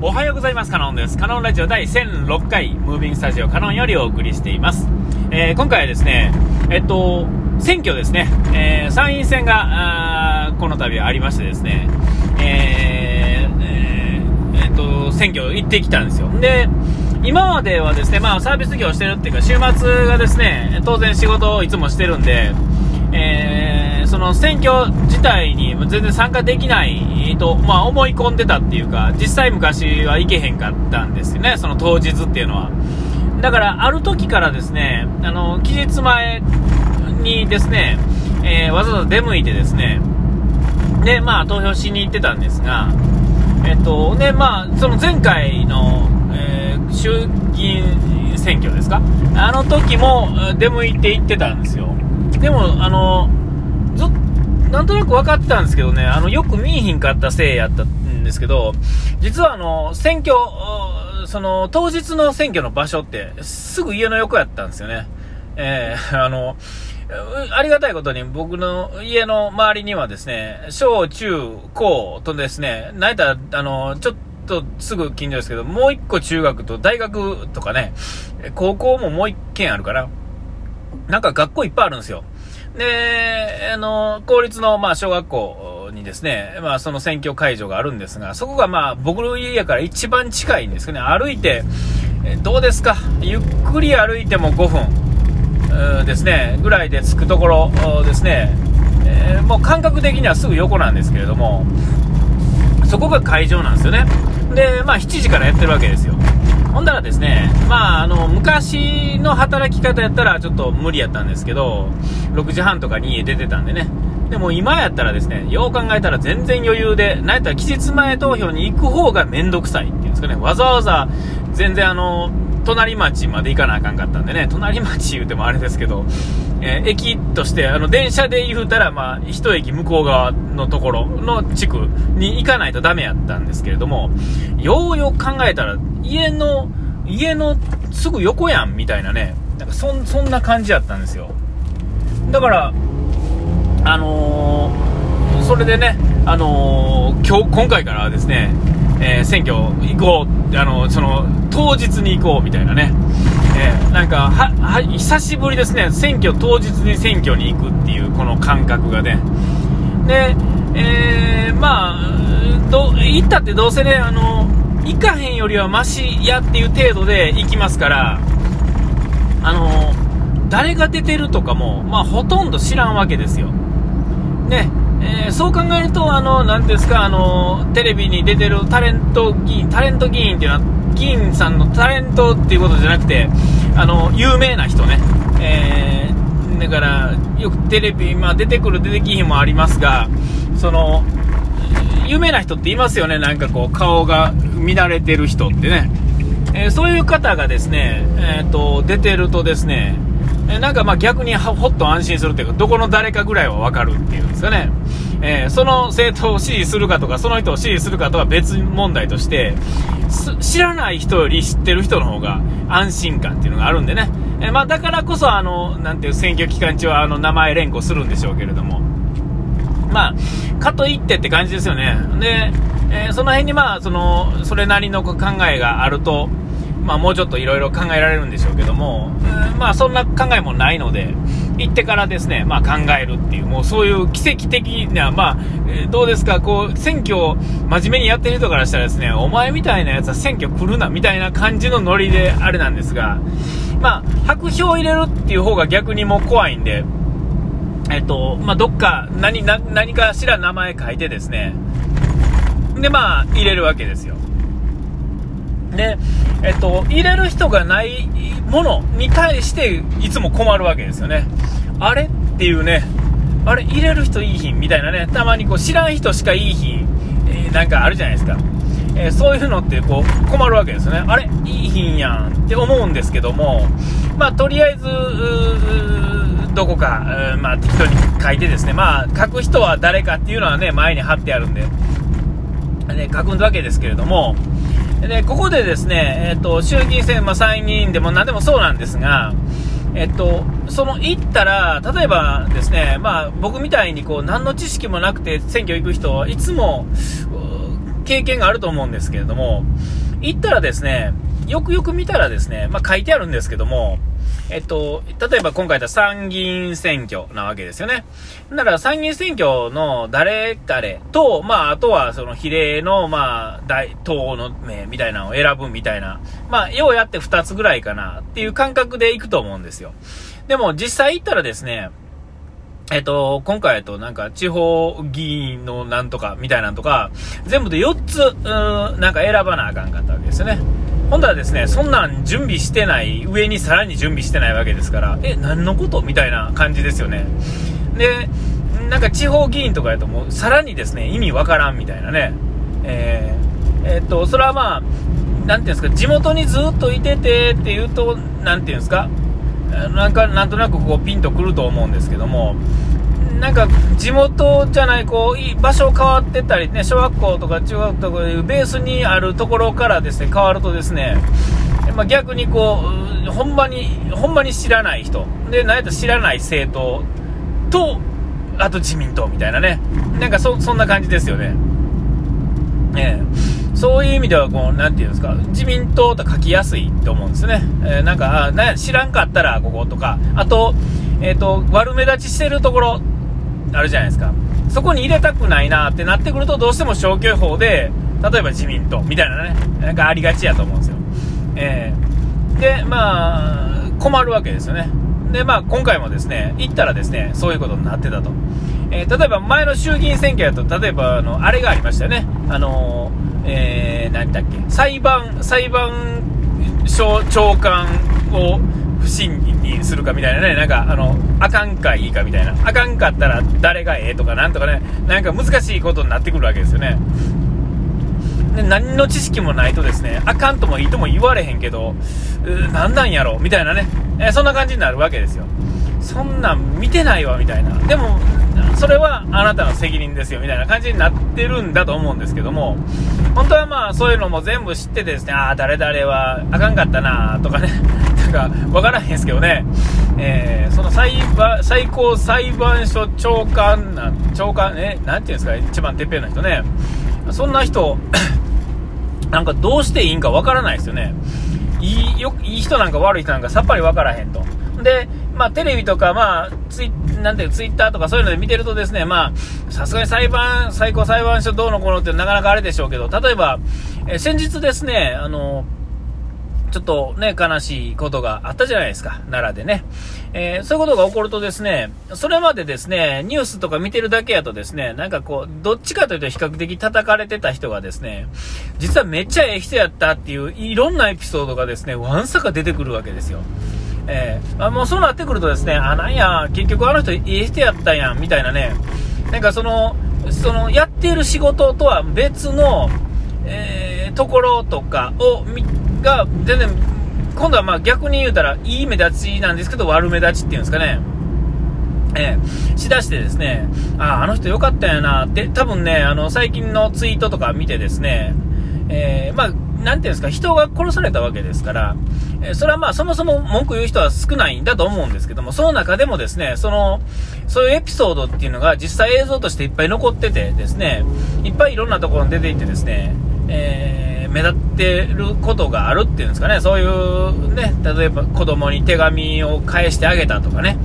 おはようございます。カノンです。カノンラジオ第1006回、ムービングスタジオカノンよりお送りしています。えー、今回はですね、えっと、選挙ですね、えー、参院選が、この度ありましてですね、えー、えー、っと、選挙行ってきたんですよ。で、今まではですね、まあサービス業してるっていうか、週末がですね、当然仕事をいつもしてるんで、えー、その選挙自体に全然参加できないと、まあ、思い込んでたっていうか、実際昔は行けへんかったんですよね、その当日っていうのは。だから、ある時からですね、あの、期日前にですね、えー、わざわざ出向いてですね、で、まあ、投票しに行ってたんですが、えっと、で、まあ、その前回の、えー、衆議院選挙ですか？あの時も出向いて行ってたんですよ。でも、あの、なんとなく分かってたんですけどね、あの、よく見えひんかったせいやったんですけど、実はあの、選挙、その、当日の選挙の場所って、すぐ家の横やったんですよね。えー、あの、ありがたいことに僕の家の周りにはですね、小中高とですね、なんやった、あの、ちょっとすぐ近所ですけど、もう一個中学と大学とかね、高校ももう一軒あるから、なんか学校いっぱいあるんですよ。で、あの、公立の、まあ、小学校にですね、まあ、その選挙会場があるんですが、そこがまあ、僕の家から一番近いんですけどね、歩いて、どうですか？ゆっくり歩いても5分ですね、ぐらいで着くところですね、え、もう感覚的にはすぐ横なんですけれども、そこが会場なんですよね。で、まあ、7時からやってるわけですよ。ほんだらですね、まあ、あの、昔の働き方やったらちょっと無理やったんですけど、6時半とかに家出てたんでね。でも今やったらですね、よう考えたら全然余裕で、なんやったら期日前投票に行く方がめんどくさいっていうんですかね、わざわざ全然あの、隣町まで行かなあかんかったんでね、隣町言うてもあれですけど、えー、駅として、あの、電車で言うたら、まあ、一駅向こう側のところの地区に行かないとダメやったんですけれども、ようよく考えたら、家の、家のすぐ横やん、みたいなね、なんかそん、そんな感じやったんですよ。だから、あのー、それでね、あのー、今日、今回からはですね、えー、選挙行こう、あの、その、当日に行こうみたいなね、えー、なんかは、久しぶりですね、選挙当日に選挙に行くっていうこの感覚がね。で、えー、まあ、ど、行ったってどうせね、あの、行かへんよりはマシやっていう程度で行きますから、あの、誰が出てるとかも、まあ、ほとんど知らんわけですよ。ね、えー、そう考えると、あの、なんですか、あの、テレビに出てるタレント議員、タレント議員っていうのは、議員さんのタレントっていうことじゃなくて、あの、有名な人ね、えー、だから、よくテレビ、まあ、出てくる出てきひもありますが、その、有名な人っていますよね、なんかこう、顔が乱れてる人ってね。えー、そういう方がですね、えっ、と、出てるとですね、えなんかまあ逆にほっと安心するっていうか、どこの誰かぐらいはわかるっていうんですかね。えー、その政党を支持するかとか、その人を支持するかとは別問題として、知らない人より知ってる人の方が安心感っていうのがあるんでね。えー、まあだからこそあの、なんていう選挙期間中はあの名前連呼するんでしょうけれども。まあ、かといってって感じですよね。で、えー、その辺にまあ、その、それなりの考えがあると、まあ、もうちょっといろいろ考えられるんでしょうけども、まあ、そんな考えもないので、行ってからですね、まあ、考えるっていう、もうそういう奇跡的な、まあ、どうですか、こう、選挙を真面目にやってる人からしたらですね、お前みたいなやつは選挙来るな、みたいな感じのノリであれなんですが、まあ、白票入れるっていう方が逆にも怖いんで、えっと、まあ、どっか何、何かしら名前書いてですね、で、まあ、入れるわけですよ。で、えっと、入れる人がないものに対していつも困るわけですよね。あれっていうね、あれ入れる人いいひんみたいなね、たまにこう知らん人しかいいひん、えー、なんかあるじゃないですか。えー、そういうのってこう困るわけですよね。あれいいひんやんって思うんですけども、まあとりあえず、どこか、まあ適当に書いてですね、まあ書く人は誰かっていうのはね、前に貼ってあるんで、ね、書くわけですけれども、で、ここでですね、えっ、と、衆議院選、まあ、参議院でも何でもそうなんですが、えっと、その行ったら、例えばですね、まあ、僕みたいにこう何の知識もなくて選挙行く人はいつも経験があると思うんですけれども、行ったらですね、よくよく見たらですね、まあ、書いてあるんですけども、えっと、例えば今回った参議院選挙なわけですよね。だから参議院選挙の誰々と、まあ、あとはその比例の、まあ、大党の名みたいなのを選ぶみたいな、まあ、ようやって2つぐらいかなっていう感覚でいくと思うんですよ。でも実際行ったらですね、えっと、今回、と、なんか、地方議員のなんとか、みたいなんとか、全部で4つ、うん、なんか選ばなあかんかったわけですよね。ほんだらですね、そんなん準備してない、上にさらに準備してないわけですから、え、何のこと？みたいな感じですよね。で、なんか地方議員とかやともう、さらにですね、意味わからんみたいなね。えー、えー、っと、それはまあ、なんていうんですか、地元にずっといててっていうと、なんていうんですか、なんか、なんとなくこうピンとくると思うんですけども、なんか地元じゃないこう場所変わってたりね小学校とか中学とかいうベースにあるところからですね変わるとですね、まあ、逆にこうほんまにほんまに知らない人で何やったら知らない政党とあと自民党みたいなねなんかそそんな感じですよね。ええ、そういう意味ではこう、なんていうんですか、自民党と書きやすいと思うんですね。えー、なんか、あな知らんかったらこことか、あと、えっ、ー、と、悪目立ちしてるところ、あるじゃないですか。そこに入れたくないなってなってくると、どうしても消去法で、例えば自民党みたいなね、なんかありがちやと思うんですよ。えー、で、まあ、困るわけですよね。で、まあ、今回もですね、行ったらですね、そういうことになってたと。えー、例えば前の衆議院選挙だと、例えば、あの、あれがありましたよね。あのえー、何だっけ、裁判、裁判所長官を不信任にするかみたいなね、なんか、あの、あかんかいいかみたいな。あかんかったら誰がええとかなんとかね、なんか難しいことになってくるわけですよね。で何の知識もないとですね、あかんともいいとも言われへんけど、何なんやろみたいなね、え、そんな感じになるわけですよ。そんなん見てないわみたいな。でも、それはあなたの責任ですよみたいな感じになってるんだと思うんですけども、本当はまあそういうのも全部知っててですね、ああ、誰々はあかんかったなとかね、なんかわからへんですけどね、えー、その裁判最高裁判所長官な、長官、ね、なんていうんですか、一番てっぺんの人ね、そんな人、なんかどうしていいんかわからないですよね。いいよいい人なんか悪い人なんかさっぱりわからへんと。で、まあ、テレビとか、まあ、ツイなんていうツイッターとかそういうので見てるとですね、まあ、さすがに裁判、最高裁判所どうのこうのってなかなかあれでしょうけど、例えば、え先日ですね、あの、ちょっとね、悲しいことがあったじゃないですか、奈良でね。えー、そういうことが起こるとですね、それまでですね、ニュースとか見てるだけやとですね、なんかこう、どっちかというと比較的叩かれてた人がですね、実はめっちゃええ人やったっていう、いろんなエピソードがですね、わんさか出てくるわけですよ。えー、あもうそうなってくるとですね、あ、なんや、結局あの人いい人やったやん、みたいなね、なんかその、その、やっている仕事とは別の、えー、ところとかを、が、全然、今度はまあ逆に言うたら、いい目立ちなんですけど、悪目立ちっていうんですかね。えー、しだしてですね、あ、あの人良かったんやなって、多分ね、あの、最近のツイートとか見てですね、えー、まあ、なんていうんですか、人が殺されたわけですから、えそれはまあ、そもそも文句言う人は少ないんだと思うんですけども、その中でもですね、その、そういうエピソードっていうのが実際映像としていっぱい残っててですね、いっぱいいろんなところに出ていてですね、えー、目立ってることがあるっていうんですかね、そういうね、例えば子供に手紙を返してあげたとかね、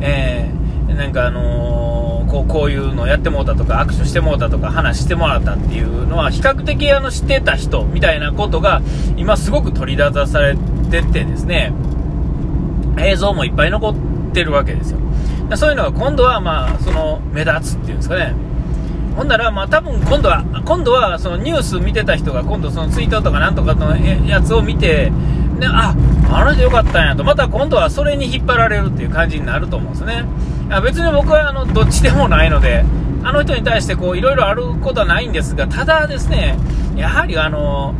えー、なんかあのーこうこういうのやってもうたとか握手してもうたとか話してもらったっていうのは比較的あの知ってた人みたいなことが今すごく取り出されててですね映像もいっぱい残ってるわけですよ。そういうのが今度はまあその目立つっていうんですかね。ほんなら、まあ、多分今度は、今度はそのニュース見てた人が、今度そのツイートとかなんとかのやつを見て、で、あ、あの人よかったんやと、また今度はそれに引っ張られるっていう感じになると思うんですね。別に僕はあのどっちでもないので、あの人に対してこういろいろあることはないんですが、ただですね、やはりあの、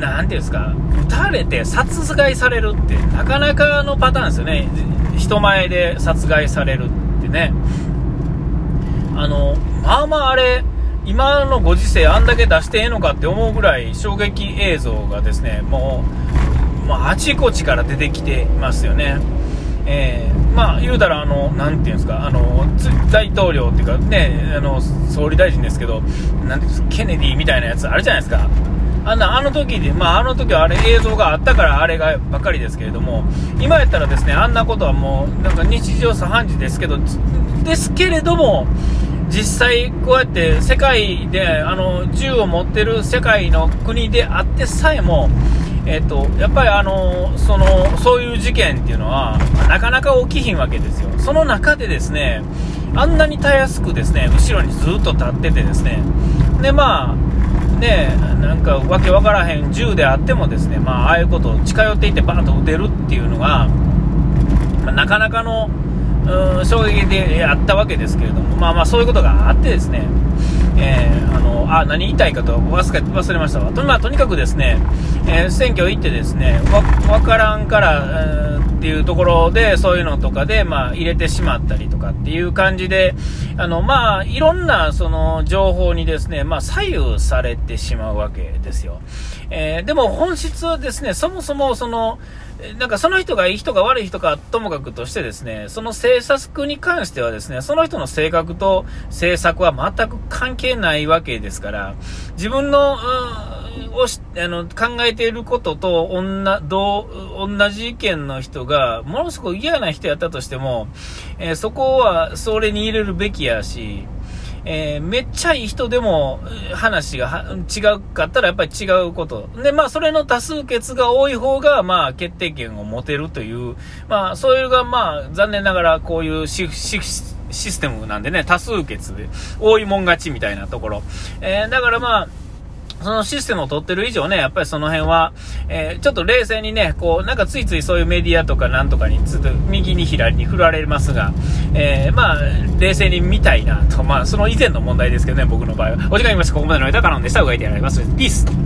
なんていうんですか、撃たれて殺害されるって、なかなかのパターンですよね。人前で殺害されるってね。あの、まあまああれ、今のご時世あんだけ出してええのかって思うぐらい衝撃映像がですね、もう、もうあちこちから出てきてますよね。えーまあ、言うたら、あの、なんていうんですか、あの、大統領っていうか、ね、あの、総理大臣ですけど、なんていうんですか、ケネディみたいなやつあるじゃないですか。あんな、あの時で、まあ、あの時はあれ映像があったからあれがばかりですけれども、今やったらですね、あんなことはもう、なんか日常茶飯事ですけど、ですけれども、実際こうやって世界であの銃を持ってる世界の国であってさえも、えーと、やっぱりあのそのそういう事件っていうのはなかなか起きひんわけですよ、その中でですねあんなにたやすくですね後ろにずっと立っててですね。でまあねなんかわけわからへん銃であってもですねまあああいうことを近寄っていってバーンと撃てるっていうのが、まあ、なかなかのうん衝撃であったわけですけれども、まあまあそういうことがあってですね、えー、あの、あ、何言いたいかと忘れ忘れましたわ。と,、まあ、とにかくですね、えー、選挙行ってですね、わからんから、えー、っていうところで、そういうのとかで、まあ、入れてしまったりとかっていう感じで、あの、まあ、いろんな、その、情報にですね、まあ、左右されてしまうわけですよ。えー、でも本質はですね、そもそもその、なんかその人がいい人か悪い人かともかくとしてですね、その政策に関してはですね、その人の性格と政策は全く関係ないわけですから、自分の、をあの考えていることと同同じ意見の人が、ものすごく嫌な人やったとしても、えー、そこはそれに入れるべきやし、えー、めっちゃいい人でも話が違うかったらやっぱり違うこと。で、まあ、それの多数決が多い方が、まあ、決定権を持てるという、まあ、それが、まあ、残念ながらこういうシステムなんでね、多数決で、多いもん勝ちみたいなところ。えー、だからまあ、そのシステムを取ってる以上ね、やっぱりその辺は、えー、ちょっと冷静にね、こう、なんかついついそういうメディアとかなんとかに、ちょっと右に左に振られますが、えー、まあ、冷静に見たいなと、まあ、その以前の問題ですけどね、僕の場合は。お時間ありました。ここまでの間からのでした。うがいてやられます。ピース